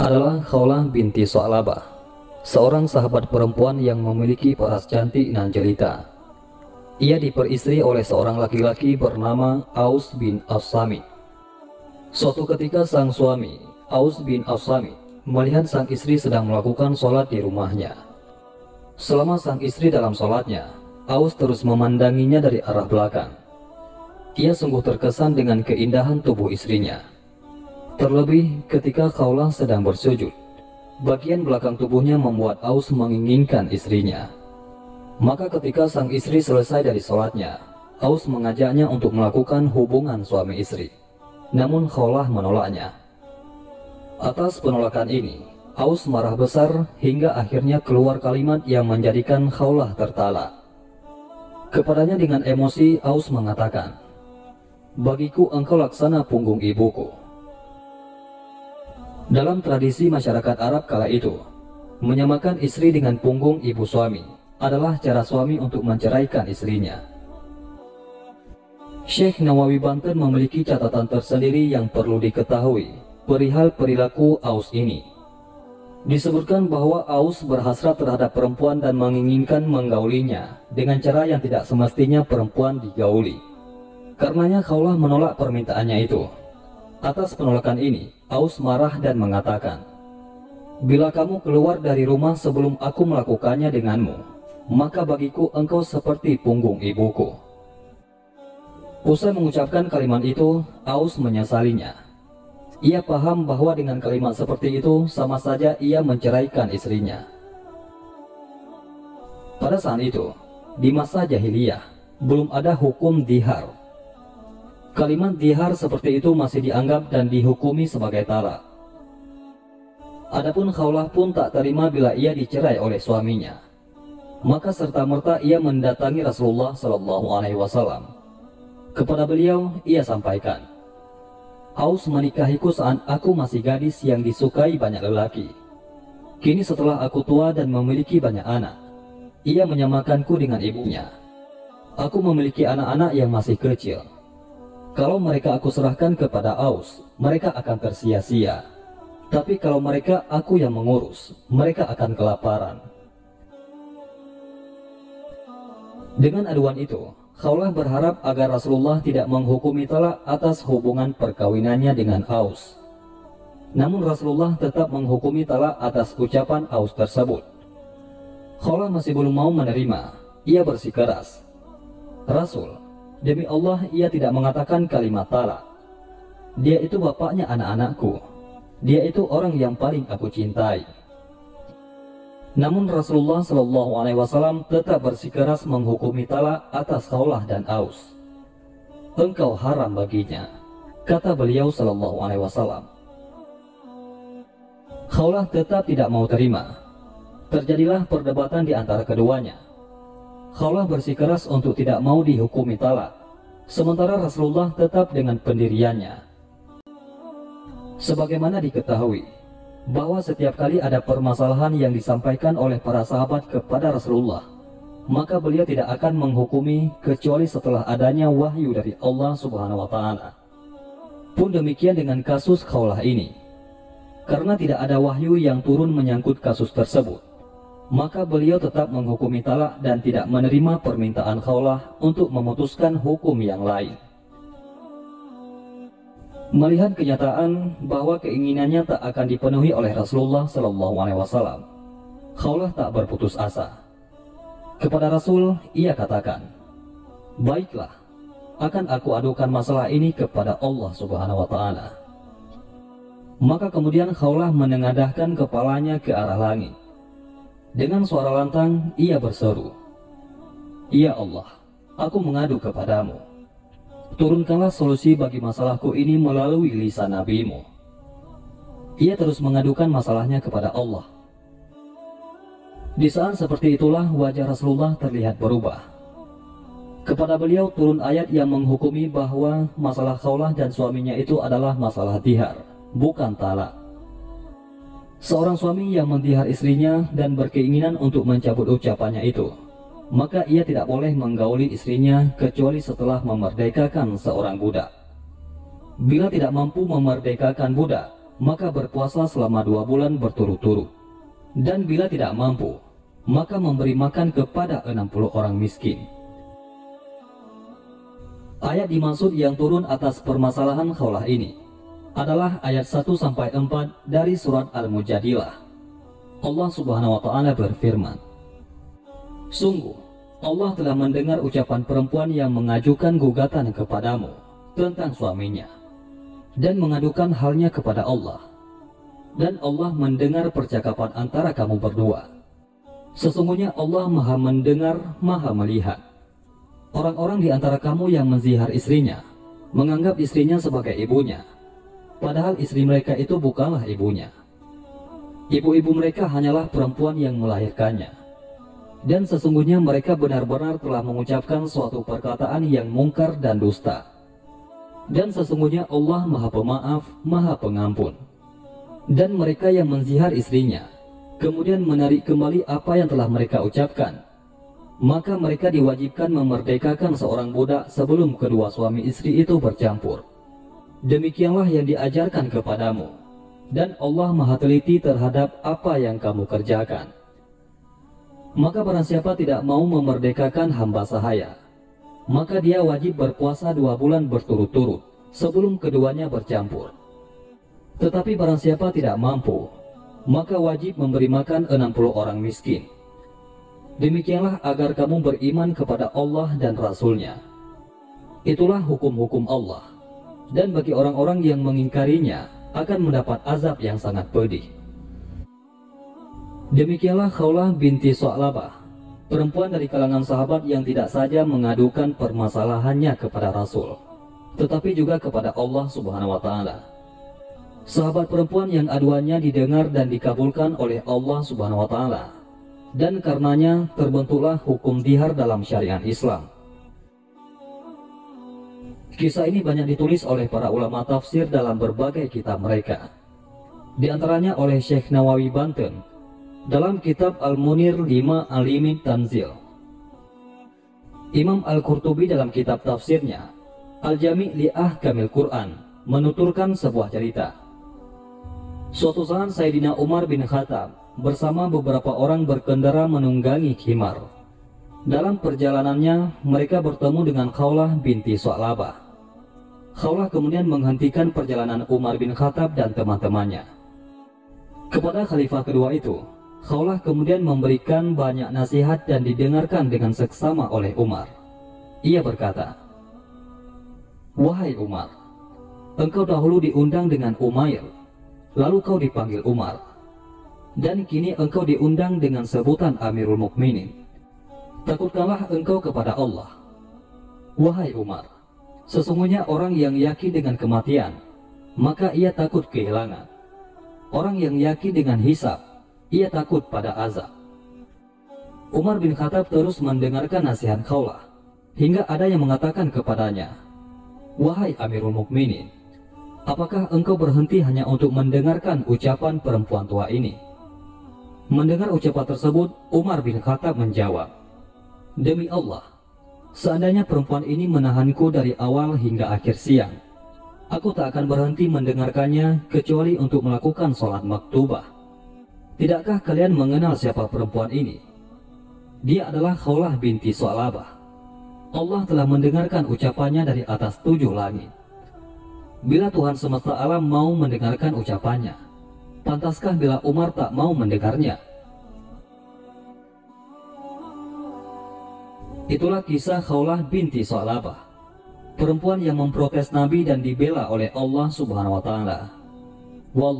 adalah Khawlah binti So'alabah, seorang sahabat perempuan yang memiliki paras cantik dan jelita. Ia diperistri oleh seorang laki-laki bernama Aus bin As-Samit. Suatu ketika sang suami, Aus bin As-Samit, melihat sang istri sedang melakukan sholat di rumahnya. Selama sang istri dalam sholatnya, Aus terus memandanginya dari arah belakang. Ia sungguh terkesan dengan keindahan tubuh istrinya. Terlebih ketika Khawlah sedang bersujud, bagian belakang tubuhnya membuat Aus menginginkan istrinya. Maka ketika sang istri selesai dari sholatnya, Aus mengajaknya untuk melakukan hubungan suami istri. Namun Khawlah menolaknya. Atas penolakan ini, Aus marah besar hingga akhirnya keluar kalimat yang menjadikan Khawlah tertala. Kepadanya dengan emosi, Aus mengatakan, Bagiku engkau laksana punggung ibuku. Dalam tradisi masyarakat Arab kala itu, menyamakan istri dengan punggung ibu suami adalah cara suami untuk menceraikan istrinya. Syekh Nawawi Banten memiliki catatan tersendiri yang perlu diketahui perihal perilaku Aus ini. Disebutkan bahwa Aus berhasrat terhadap perempuan dan menginginkan menggaulinya dengan cara yang tidak semestinya perempuan digauli. Karenanya Khawlah menolak permintaannya itu. Atas penolakan ini, Aus marah dan mengatakan, Bila kamu keluar dari rumah sebelum aku melakukannya denganmu, maka bagiku engkau seperti punggung ibuku. Usai mengucapkan kalimat itu, Aus menyesalinya. Ia paham bahwa dengan kalimat seperti itu sama saja ia menceraikan istrinya. Pada saat itu, di masa jahiliyah, belum ada hukum dihar Kalimat dihar seperti itu masih dianggap dan dihukumi sebagai talak. Adapun Khawlah pun tak terima bila ia dicerai oleh suaminya. Maka serta-merta ia mendatangi Rasulullah Shallallahu Alaihi Wasallam. Kepada beliau ia sampaikan, Aus menikahiku saat aku masih gadis yang disukai banyak lelaki. Kini setelah aku tua dan memiliki banyak anak, ia menyamakanku dengan ibunya. Aku memiliki anak-anak yang masih kecil kalau mereka aku serahkan kepada Aus, mereka akan tersia-sia. Tapi kalau mereka aku yang mengurus, mereka akan kelaparan. Dengan aduan itu, Khawlah berharap agar Rasulullah tidak menghukumi talak atas hubungan perkawinannya dengan Aus. Namun Rasulullah tetap menghukumi talak atas ucapan Aus tersebut. Khawlah masih belum mau menerima. Ia bersikeras. Rasul, Demi Allah ia tidak mengatakan kalimat talak. Dia itu bapaknya anak-anakku. Dia itu orang yang paling aku cintai. Namun Rasulullah Shallallahu Alaihi Wasallam tetap bersikeras menghukumi talak atas Khawlah dan Aus. Engkau haram baginya, kata beliau Shallallahu Alaihi Wasallam. Khawlah tetap tidak mau terima. Terjadilah perdebatan di antara keduanya. Khawlah bersikeras untuk tidak mau dihukumi talak, sementara Rasulullah tetap dengan pendiriannya. Sebagaimana diketahui, bahwa setiap kali ada permasalahan yang disampaikan oleh para sahabat kepada Rasulullah, maka beliau tidak akan menghukumi kecuali setelah adanya wahyu dari Allah Subhanahu wa taala. Pun demikian dengan kasus Khawlah ini. Karena tidak ada wahyu yang turun menyangkut kasus tersebut, maka beliau tetap menghukumi talak dan tidak menerima permintaan Khawlah untuk memutuskan hukum yang lain. Melihat kenyataan bahwa keinginannya tak akan dipenuhi oleh Rasulullah Shallallahu Alaihi Wasallam, Khawlah tak berputus asa. Kepada Rasul, ia katakan, Baiklah, akan aku adukan masalah ini kepada Allah Subhanahu Wa Taala. Maka kemudian Khawlah menengadahkan kepalanya ke arah langit dengan suara lantang, ia berseru, Ya Allah, aku mengadu kepadamu. Turunkanlah solusi bagi masalahku ini melalui lisan nabimu. Ia terus mengadukan masalahnya kepada Allah. Di saat seperti itulah wajah Rasulullah terlihat berubah. Kepada beliau turun ayat yang menghukumi bahwa masalah kaulah dan suaminya itu adalah masalah tihar, bukan talak. Seorang suami yang mentihar istrinya dan berkeinginan untuk mencabut ucapannya itu, maka ia tidak boleh menggauli istrinya kecuali setelah memerdekakan seorang budak. Bila tidak mampu memerdekakan budak, maka berpuasa selama dua bulan berturut-turut. Dan bila tidak mampu, maka memberi makan kepada 60 orang miskin. Ayat dimaksud yang turun atas permasalahan khaulah ini adalah ayat 1 sampai 4 dari surat Al-Mujadilah. Allah Subhanahu wa taala berfirman, Sungguh Allah telah mendengar ucapan perempuan yang mengajukan gugatan kepadamu tentang suaminya dan mengadukan halnya kepada Allah. Dan Allah mendengar percakapan antara kamu berdua. Sesungguhnya Allah maha mendengar, maha melihat. Orang-orang di antara kamu yang menzihar istrinya, menganggap istrinya sebagai ibunya. Padahal istri mereka itu bukanlah ibunya. Ibu-ibu mereka hanyalah perempuan yang melahirkannya. Dan sesungguhnya mereka benar-benar telah mengucapkan suatu perkataan yang mungkar dan dusta. Dan sesungguhnya Allah maha pemaaf, maha pengampun. Dan mereka yang menzihar istrinya, kemudian menarik kembali apa yang telah mereka ucapkan, maka mereka diwajibkan memerdekakan seorang budak sebelum kedua suami istri itu bercampur. Demikianlah yang diajarkan kepadamu, dan Allah maha teliti terhadap apa yang kamu kerjakan. Maka barang siapa tidak mau memerdekakan hamba sahaya, maka dia wajib berpuasa dua bulan berturut-turut sebelum keduanya bercampur. Tetapi barang siapa tidak mampu, maka wajib memberi makan 60 orang miskin. Demikianlah agar kamu beriman kepada Allah dan Rasulnya. Itulah hukum-hukum Allah. Dan bagi orang-orang yang mengingkarinya akan mendapat azab yang sangat pedih. Demikianlah Khawlah binti So'labah perempuan dari kalangan sahabat yang tidak saja mengadukan permasalahannya kepada Rasul, tetapi juga kepada Allah Subhanahu wa taala. Sahabat perempuan yang aduannya didengar dan dikabulkan oleh Allah Subhanahu wa taala. Dan karenanya terbentuklah hukum dihar dalam syariat Islam. Kisah ini banyak ditulis oleh para ulama tafsir dalam berbagai kitab mereka. Di antaranya oleh Syekh Nawawi Banten dalam kitab Al-Munir 5 Alimin Tanzil. Imam Al-Qurtubi dalam kitab tafsirnya Al-Jami' li Ahkamil Quran menuturkan sebuah cerita. Suatu saat Sayyidina Umar bin Khattab bersama beberapa orang berkendara menunggangi khimar. Dalam perjalanannya, mereka bertemu dengan Khawlah binti Su'labah. Khawlah kemudian menghentikan perjalanan Umar bin Khattab dan teman-temannya. Kepada khalifah kedua itu, Khawlah kemudian memberikan banyak nasihat dan didengarkan dengan seksama oleh Umar. Ia berkata, Wahai Umar, engkau dahulu diundang dengan Umair, lalu kau dipanggil Umar. Dan kini engkau diundang dengan sebutan Amirul Mukminin. Takutkanlah engkau kepada Allah. Wahai Umar, sesungguhnya orang yang yakin dengan kematian, maka ia takut kehilangan. Orang yang yakin dengan hisab, ia takut pada azab. Umar bin Khattab terus mendengarkan nasihat Khawlah, hingga ada yang mengatakan kepadanya, Wahai Amirul Mukminin, apakah engkau berhenti hanya untuk mendengarkan ucapan perempuan tua ini? Mendengar ucapan tersebut, Umar bin Khattab menjawab, Demi Allah, seandainya perempuan ini menahanku dari awal hingga akhir siang, aku tak akan berhenti mendengarkannya kecuali untuk melakukan sholat maktubah. Tidakkah kalian mengenal siapa perempuan ini? Dia adalah Khawlah binti Su'alabah. Allah telah mendengarkan ucapannya dari atas tujuh langit. Bila Tuhan semesta alam mau mendengarkan ucapannya, pantaskah bila Umar tak mau mendengarnya? Itulah kisah Khawlah binti Su'alabah, perempuan yang memprotes Nabi dan dibela oleh Allah Subhanahu wa taala. Wallah